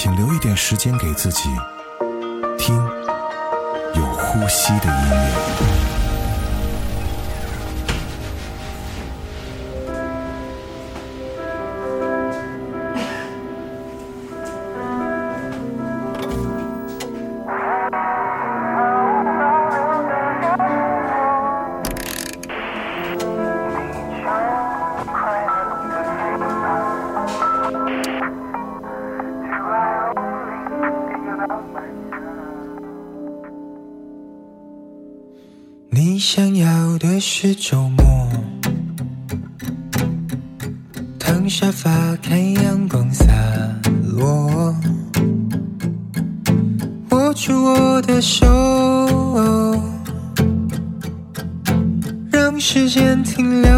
请留一点时间给自己听有呼吸的音乐。周末躺沙发看阳光洒落。握住我的手让时间停留。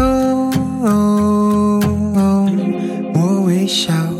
我微笑。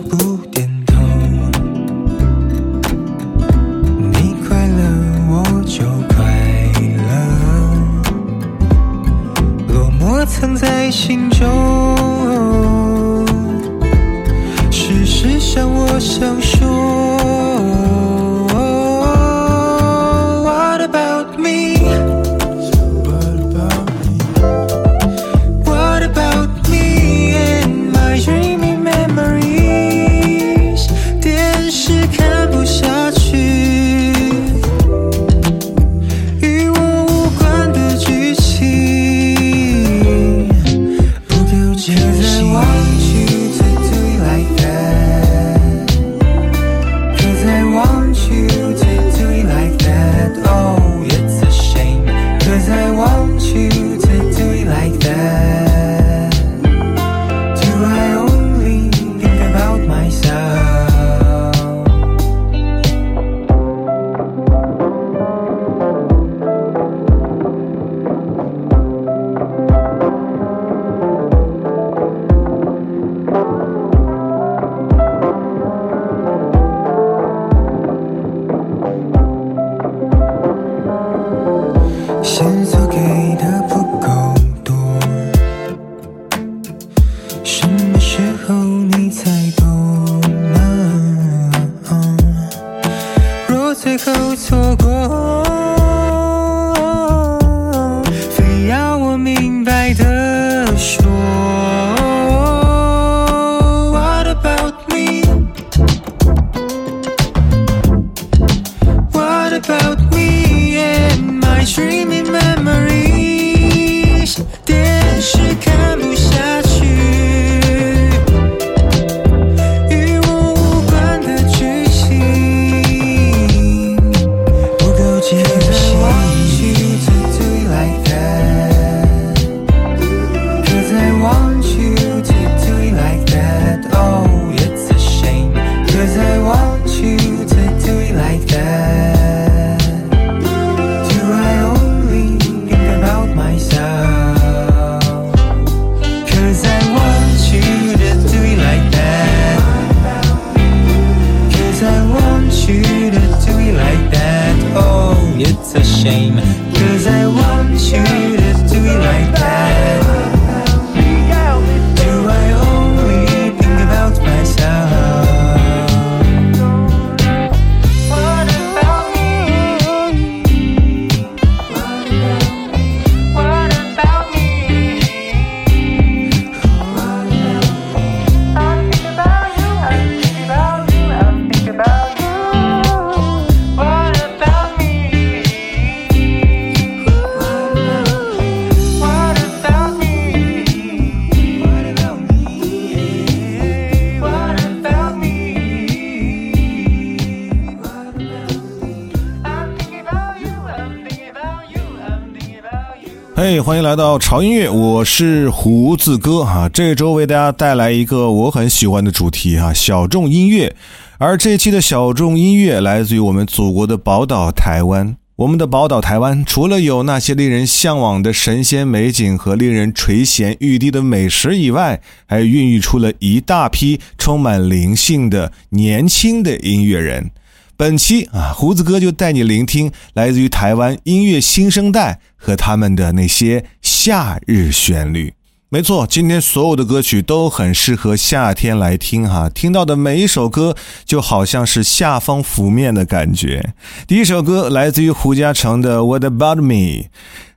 哎，欢迎来到潮音乐，我是胡子哥哈，这周为大家带来一个我很喜欢的主题哈，小众音乐，而这期的小众音乐来自于我们祖国的宝岛台湾，我们的宝岛台湾除了有那些令人向往的神仙美景和令人垂涎欲滴的美食以外，还孕育出了一大批充满灵性的年轻的音乐人。本期啊，胡子哥就带你聆听来自于台湾音乐新生代和他们的那些夏日旋律。没错，今天所有的歌曲都很适合夏天来听哈。听到的每一首歌就好像是夏风拂面的感觉。第一首歌来自于胡嘉诚的《What About Me》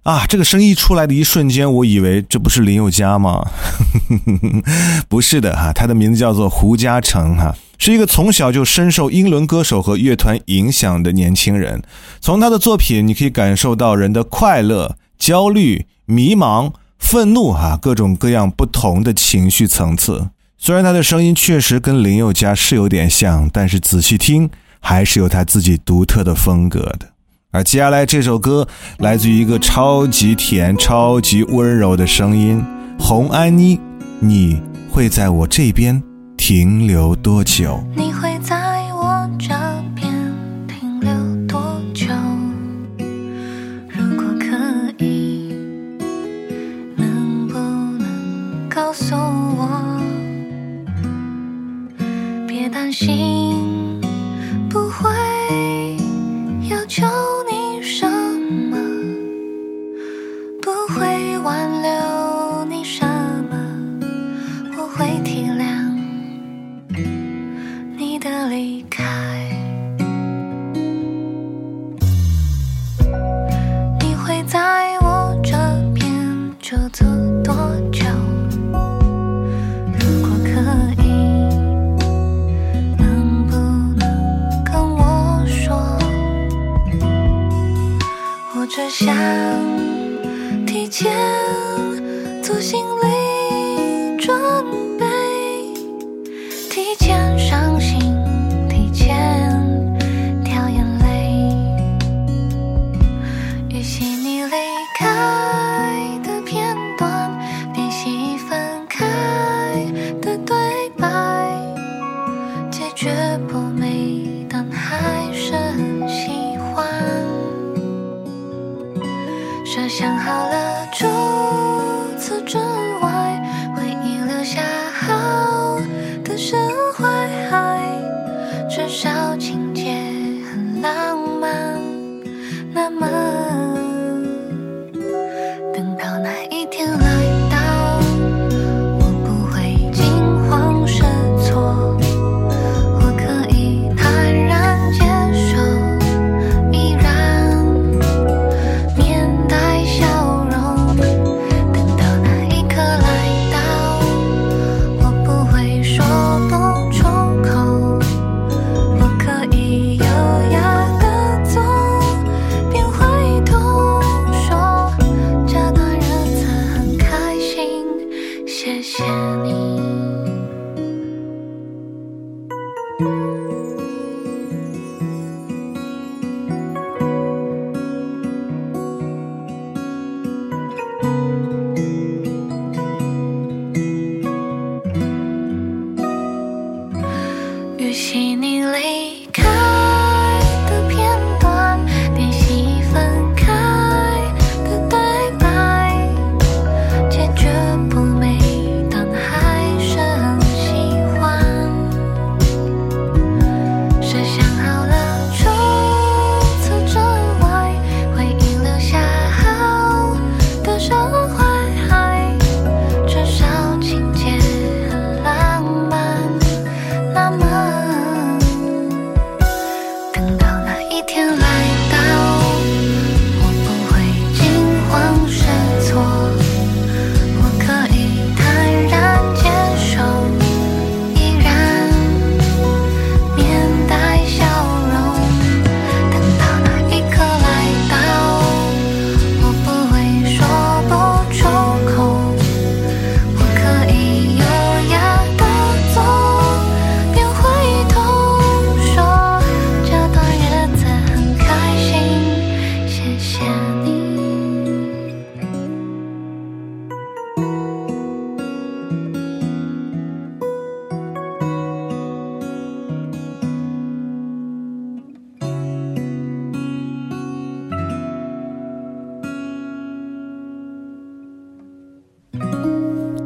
啊，这个声音出来的一瞬间，我以为这不是林宥嘉吗？不是的哈，他的名字叫做胡嘉诚哈，是一个从小就深受英伦歌手和乐团影响的年轻人。从他的作品，你可以感受到人的快乐、焦虑、迷茫。愤怒哈，各种各样不同的情绪层次。虽然他的声音确实跟林宥嘉是有点像，但是仔细听还是有他自己独特的风格的。而接下来这首歌来自于一个超级甜、超级温柔的声音——洪安妮。你会在我这边停留多久？你会在我这边停留多久？如果可以，能不能告诉我？别担心，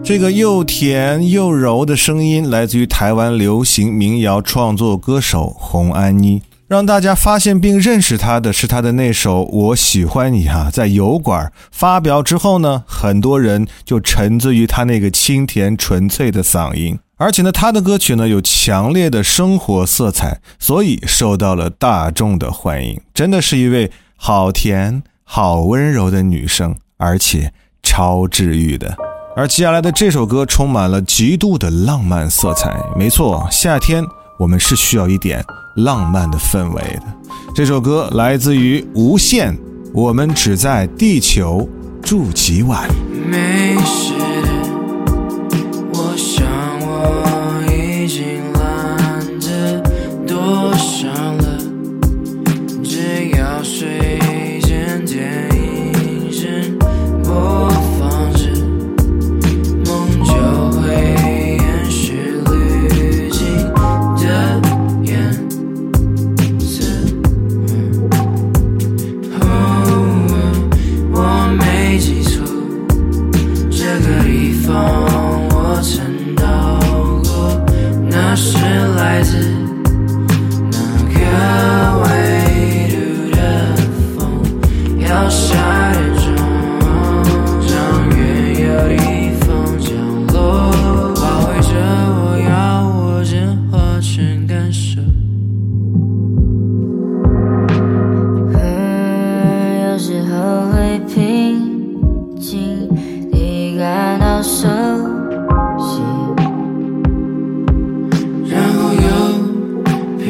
这个又甜又柔的声音来自于台湾流行民谣创作歌手洪安妮。让大家发现并认识她的是她的那首《我喜欢你》哈，在油管发表之后呢，很多人就沉醉于她那个清甜纯粹的嗓音，而且呢，她的歌曲呢有强烈的生活色彩，所以受到了大众的欢迎。真的是一位好甜、好温柔的女生，而且超治愈的。而接下来的这首歌充满了极度的浪漫色彩，没错，夏天我们是需要一点。浪漫的氛围的这首歌来自于无限，我们只在地球住几晚。没事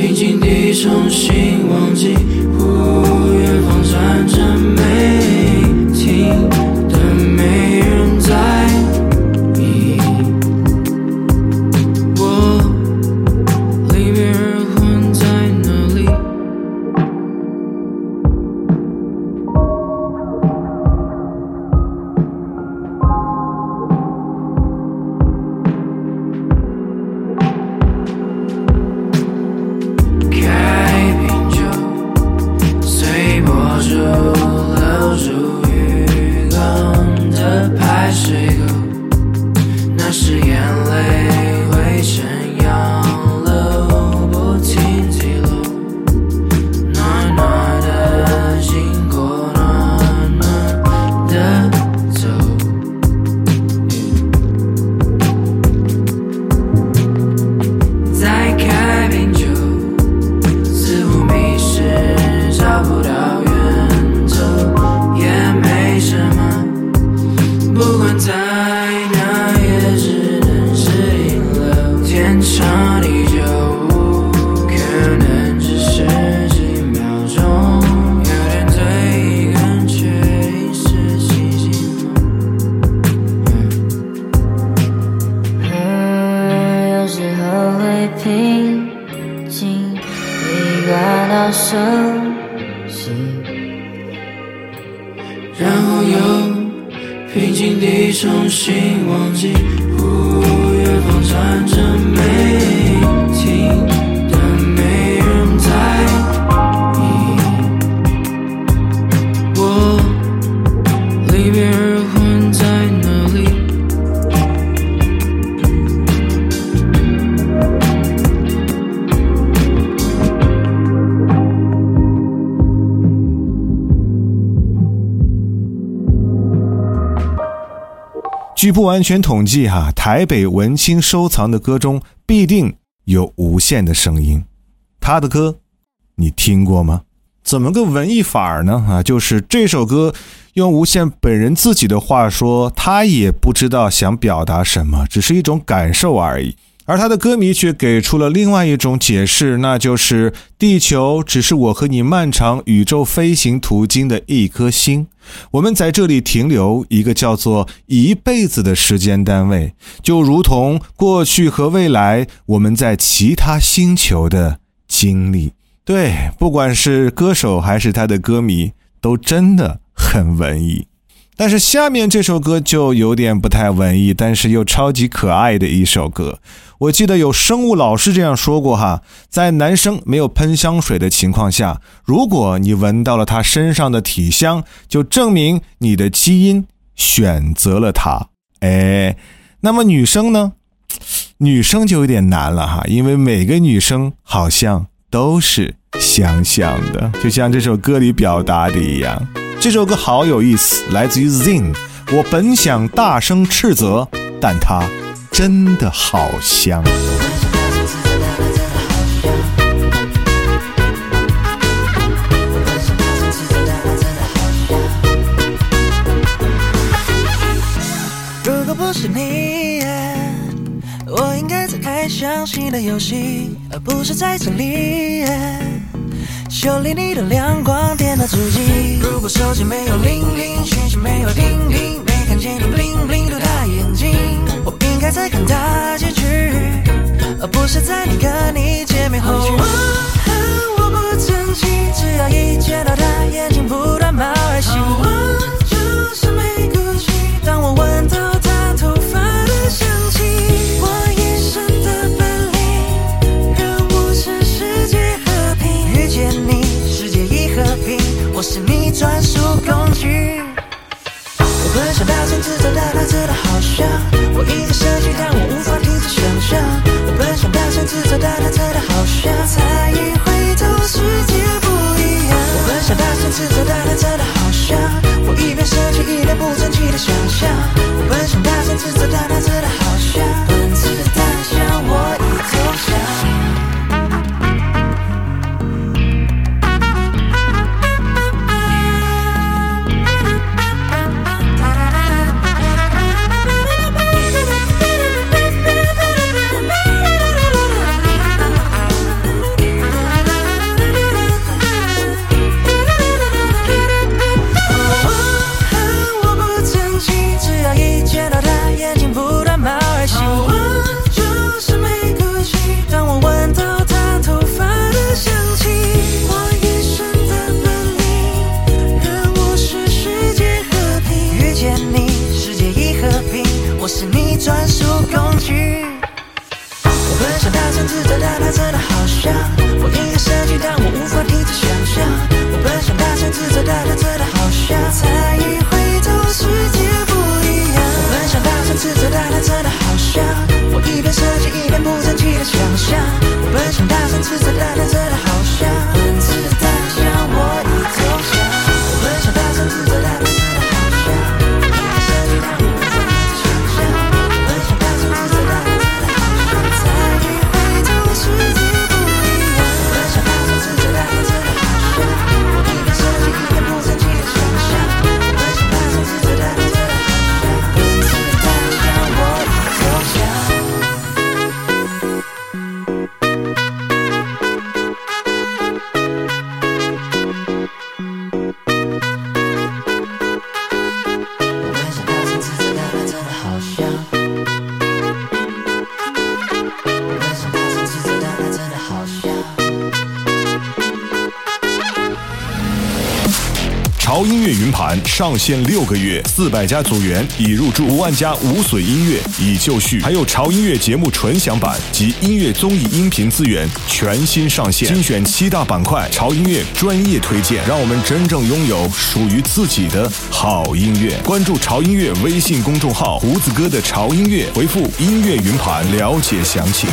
静静地重新忘记，忽远方站着不完全统计哈，台北文青收藏的歌中必定有无限的声音。他的歌你听过吗？怎么个文艺法儿呢？啊，就是这首歌用无限本人自己的话说，他也不知道想表达什么，只是一种感受而已。而他的歌迷却给出了另外一种解释，那就是地球只是我和你漫长宇宙飞行途经的一颗星，我们在这里停留一个叫做一辈子的时间单位，就如同过去和未来我们在其他星球的经历。对，不管是歌手还是他的歌迷，都真的很文艺。但是下面这首歌就有点不太文艺，但是又超级可爱的一首歌。我记得有生物老师这样说过哈，在男生没有喷香水的情况下，如果你闻到了他身上的体香，就证明你的基因选择了他。哎，那么女生呢？女生就有点难了哈，因为每个女生好像都是香香的，就像这首歌里表达的一样。这首歌好有意思，来自于 Zin。我本想大声斥责，但他真的好香。如果不是你，我应该在开箱新的游戏，而不是在这里修理你的亮光电脑主机。如果手机没有铃铃，讯息没有叮叮，没看见你 bling bling 的大眼睛，我应该再看他结局，而不是在你跟你见面后。我我不争气，只要一见到他，眼睛不断冒爱心。我就是没骨气，当我闻到他头发的香气，我一生的本领，任务是世界和平。遇见你，世界已和平，我是你专属工具。我本想大声自责，但他真的好笑。我一直生气，但我无法停止想象。我本想大声指责，但他真的好像。才一回头，世界不一样。我本想大声指责，但他真上线六个月，四百家组员已入驻，五万家无损音乐已就绪，还有潮音乐节目纯享版及音乐综艺音频资源全新上线，精选七大板块，潮音乐专业推荐，让我们真正拥有属于自己的好音乐。关注潮音乐微信公众号“胡子哥的潮音乐”，回复“音乐云盘”了解详情。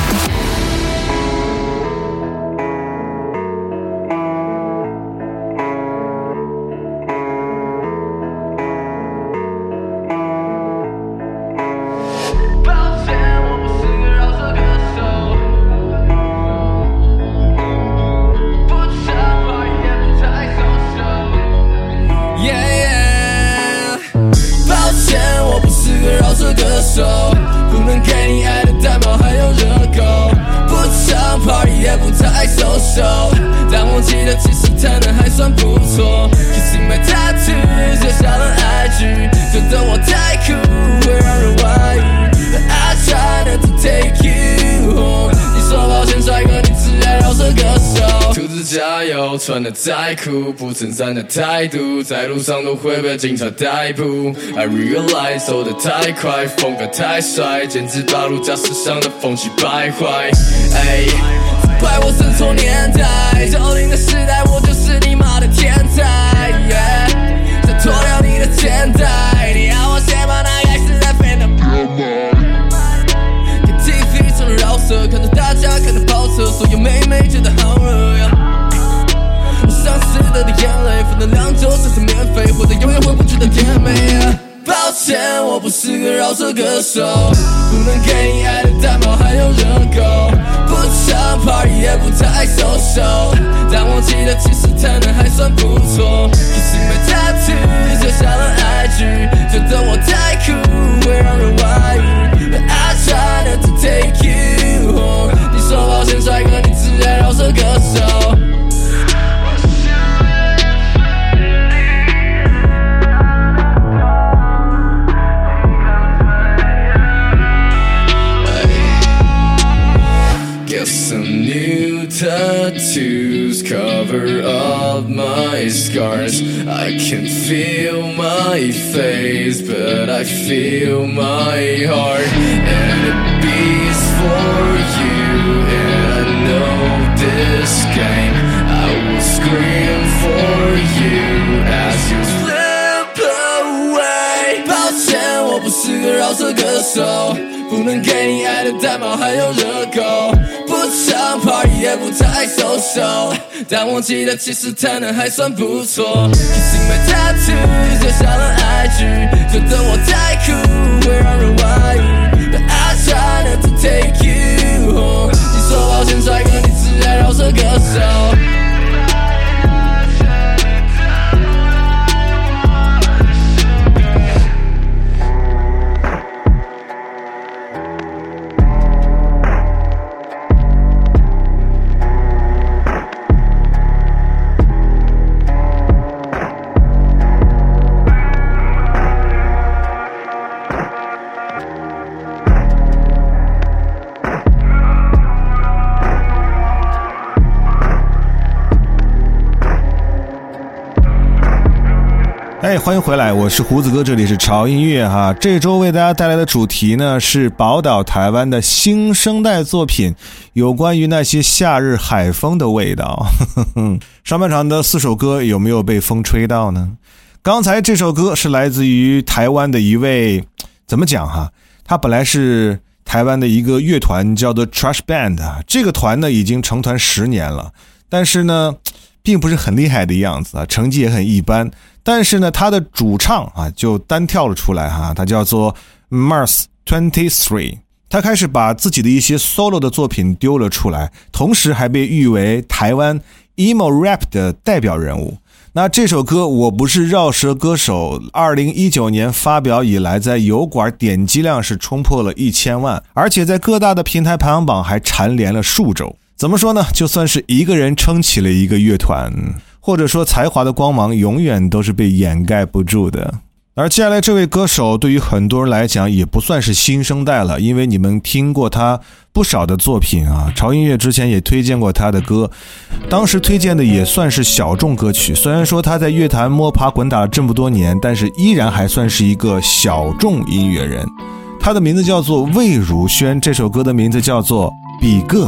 算不错。Kissing my tattoo 写下了 IG，觉得我太酷会让人怀疑。I try not to take you home。你说抱歉，帅哥，你只爱饶舌歌手。兔子加油，穿的再酷，不衬衫的态度，在路上都会被警察逮捕。I realize 走得太快，风格太帅，简直把路驾驶上的风气败坏。哎，怪我生错年代，九零的时代，我就是你们在在脱掉你的肩带你让我先把那该死的沸腾泡沫 in my 着看 gc 上的饶舌看着大家看着跑车所有妹妹觉得好热呀我想要自的眼泪负能量就算是免费活得永远回不去的甜美抱歉我不是个饶舌歌手。不能给但我记得其实谈的还算不错。Kissing my tattoo 写下了 IG，觉得我太酷欢迎回来，我是胡子哥，这里是潮音乐哈。这周为大家带来的主题呢是宝岛台湾的新生代作品，有关于那些夏日海风的味道。上半场的四首歌有没有被风吹到呢？刚才这首歌是来自于台湾的一位，怎么讲哈？他本来是台湾的一个乐团，叫做 Trash Band。这个团呢已经成团十年了，但是呢，并不是很厉害的样子啊，成绩也很一般。但是呢，他的主唱啊就单跳了出来哈，他叫做 Mars Twenty Three，他开始把自己的一些 solo 的作品丢了出来，同时还被誉为台湾 emo rap 的代表人物。那这首歌《我不是绕舌歌手》，二零一九年发表以来，在油管点击量是冲破了一千万，而且在各大的平台排行榜还蝉联了数周。怎么说呢？就算是一个人撑起了一个乐团。或者说，才华的光芒永远都是被掩盖不住的。而接下来这位歌手，对于很多人来讲也不算是新生代了，因为你们听过他不少的作品啊。潮音乐之前也推荐过他的歌，当时推荐的也算是小众歌曲。虽然说他在乐坛摸爬滚打了这么多年，但是依然还算是一个小众音乐人。他的名字叫做魏如萱，这首歌的名字叫做《比个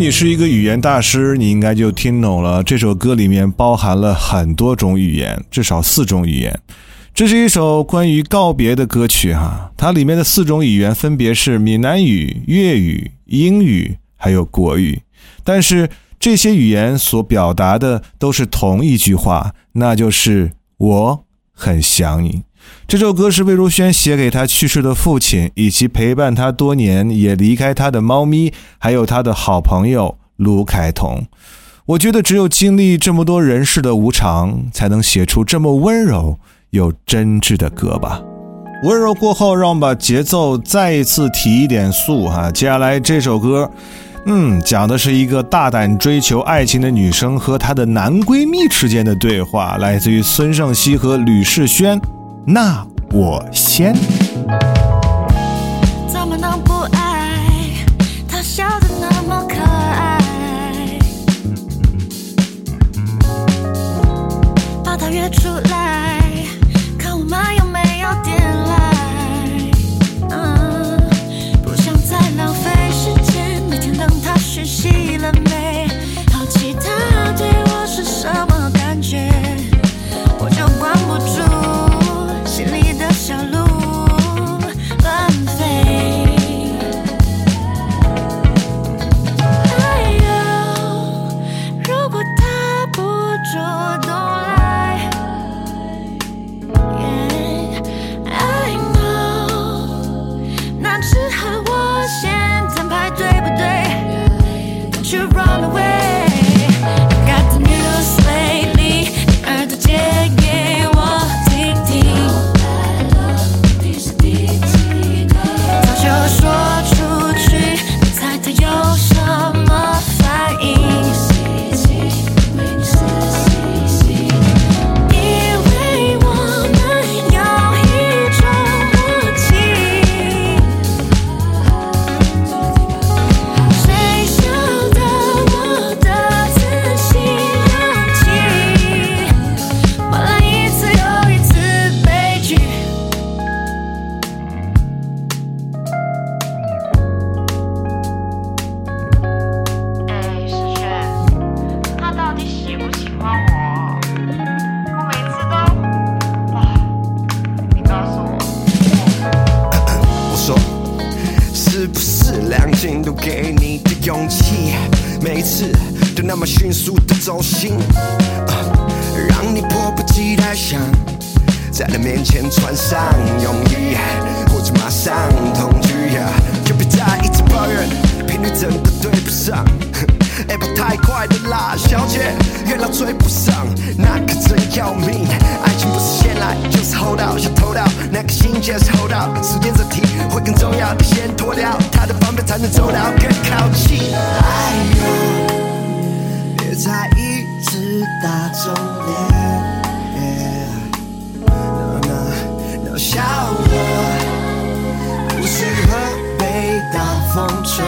你是一个语言大师，你应该就听懂了这首歌里面包含了很多种语言，至少四种语言。这是一首关于告别的歌曲哈，它里面的四种语言分别是闽南语、粤语、英语，还有国语。但是这些语言所表达的都是同一句话，那就是我很想你。这首歌是魏如萱写给他去世的父亲，以及陪伴他多年也离开他的猫咪，还有他的好朋友卢凯彤。我觉得只有经历这么多人世的无常，才能写出这么温柔又真挚的歌吧。温柔过后，让我们把节奏再一次提一点速哈。接下来这首歌，嗯，讲的是一个大胆追求爱情的女生和她的男闺蜜之间的对话，来自于孙盛熙和吕世轩。那我先。怎么能不爱？他笑得那么可爱，把他约出来，看我们有没有点来。嗯，不想再浪费时间，每天等他学习了没？好奇他在他面前穿上泳衣，或者马上同居呀，就别再一直抱怨频率真的对不上。哎，跑太快的啦，小姐，月老追不上，那可真要命。爱情不是先来就是后到，想偷到那个心结是后到，时间这题会更重要，你先脱掉他的防备才能走到更靠近。哎呦，别再一直打肿脸。笑我不适合被大风吹，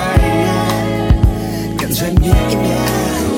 干脆灭一面。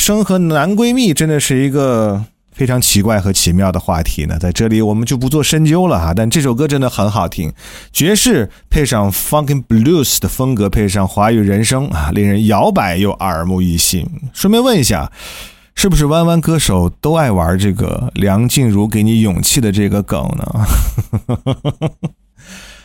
生和男闺蜜真的是一个非常奇怪和奇妙的话题呢，在这里我们就不做深究了哈。但这首歌真的很好听，爵士配上 funky blues 的风格，配上华语人声啊，令人摇摆又耳目一新。顺便问一下，是不是弯弯歌手都爱玩这个梁静茹给你勇气的这个梗呢？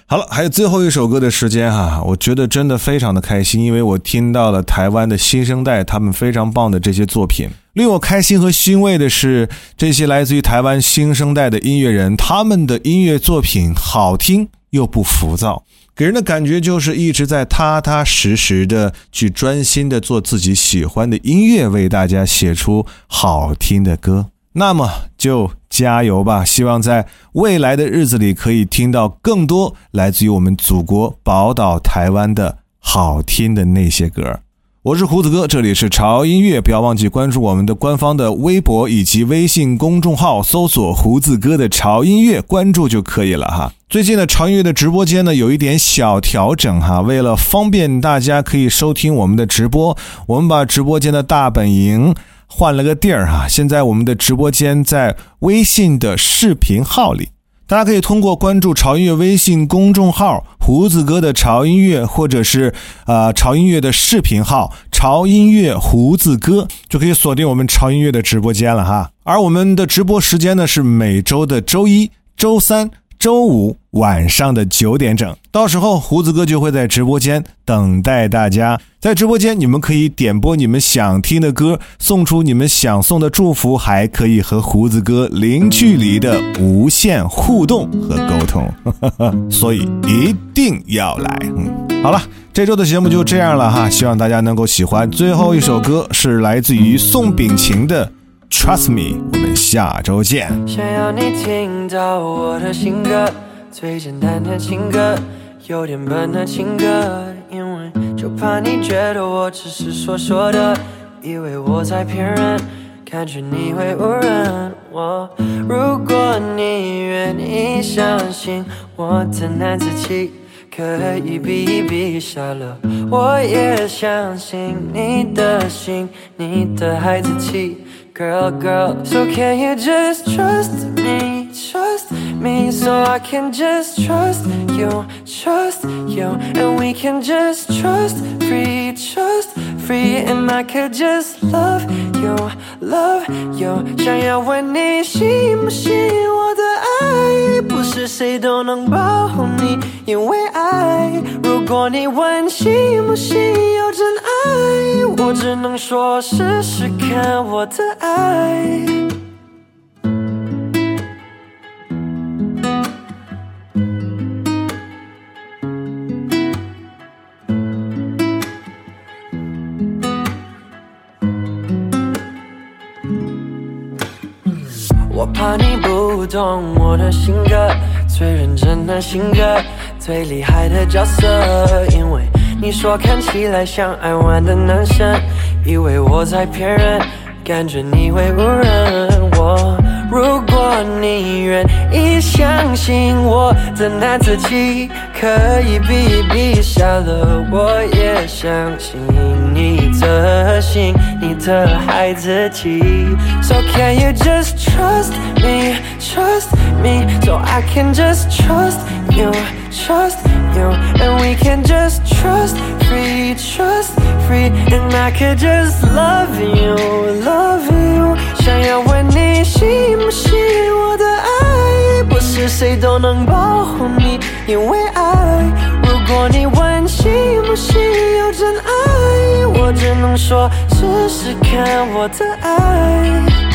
好了，还有最后一首歌的时间哈，我觉得真的非常的开心，因为我听到了台湾的新生代他们非常棒的这些作品。令我开心和欣慰的是，这些来自于台湾新生代的音乐人，他们的音乐作品好听又不浮躁，给人的感觉就是一直在踏踏实实的去专心的做自己喜欢的音乐，为大家写出好听的歌。那么就加油吧！希望在未来的日子里可以听到更多来自于我们祖国宝岛台湾的好听的那些歌。我是胡子哥，这里是潮音乐，不要忘记关注我们的官方的微博以及微信公众号，搜索“胡子哥的潮音乐”，关注就可以了哈。最近的潮音乐的直播间呢有一点小调整哈，为了方便大家可以收听我们的直播，我们把直播间的大本营。换了个地儿哈，现在我们的直播间在微信的视频号里，大家可以通过关注潮音乐微信公众号“胡子哥的潮音乐”，或者是呃潮音乐的视频号“潮音乐胡子哥”，就可以锁定我们潮音乐的直播间了哈。而我们的直播时间呢是每周的周一、周三、周五晚上的九点整，到时候胡子哥就会在直播间等待大家。在直播间，你们可以点播你们想听的歌，送出你们想送的祝福，还可以和胡子哥零距离的无限互动和沟通，所以一定要来。嗯，好了，这周的节目就这样了哈，希望大家能够喜欢。最后一首歌是来自于宋秉晴的《Trust Me》，我们下周见。想要你听到我的新歌，最简单的情歌，有点笨的情歌，因为就怕你觉得我只是说说的，以为我在骗人，感觉你会误认我。如果你愿意相信我的男子气。可以比一比下了，我也相信你的心，你的孩子气 ，Girl Girl。So can you just trust me, trust me, so I can just trust you, trust you, and we can just trust free, trust free, and I could just love you, love you。想要问你信不信我的爱，不是谁都能保护你，因为爱。如果你问信不信有真爱， 说试试看我的爱。我怕你不懂我的性格，最认真的性格，最厉害的角色。因为你说看起来像爱玩的男生，以为我在骗人，感觉你会误认我。如果你愿意相信我的男子气，可以比一比下了，我也相信你的心，你的孩子气。So can you just trust me, trust me, so I can just trust you, trust you, and we can just trust free, trust free, and I could just love you, love you。想要问你信不信我的爱，不是谁都能保护你，因为爱。如果你问信不信有真爱，我只能说试试看我的爱。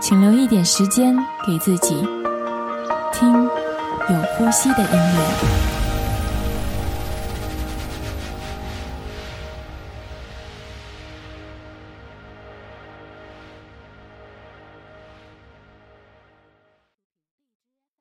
请留一点时间给自己，听有呼吸的音乐。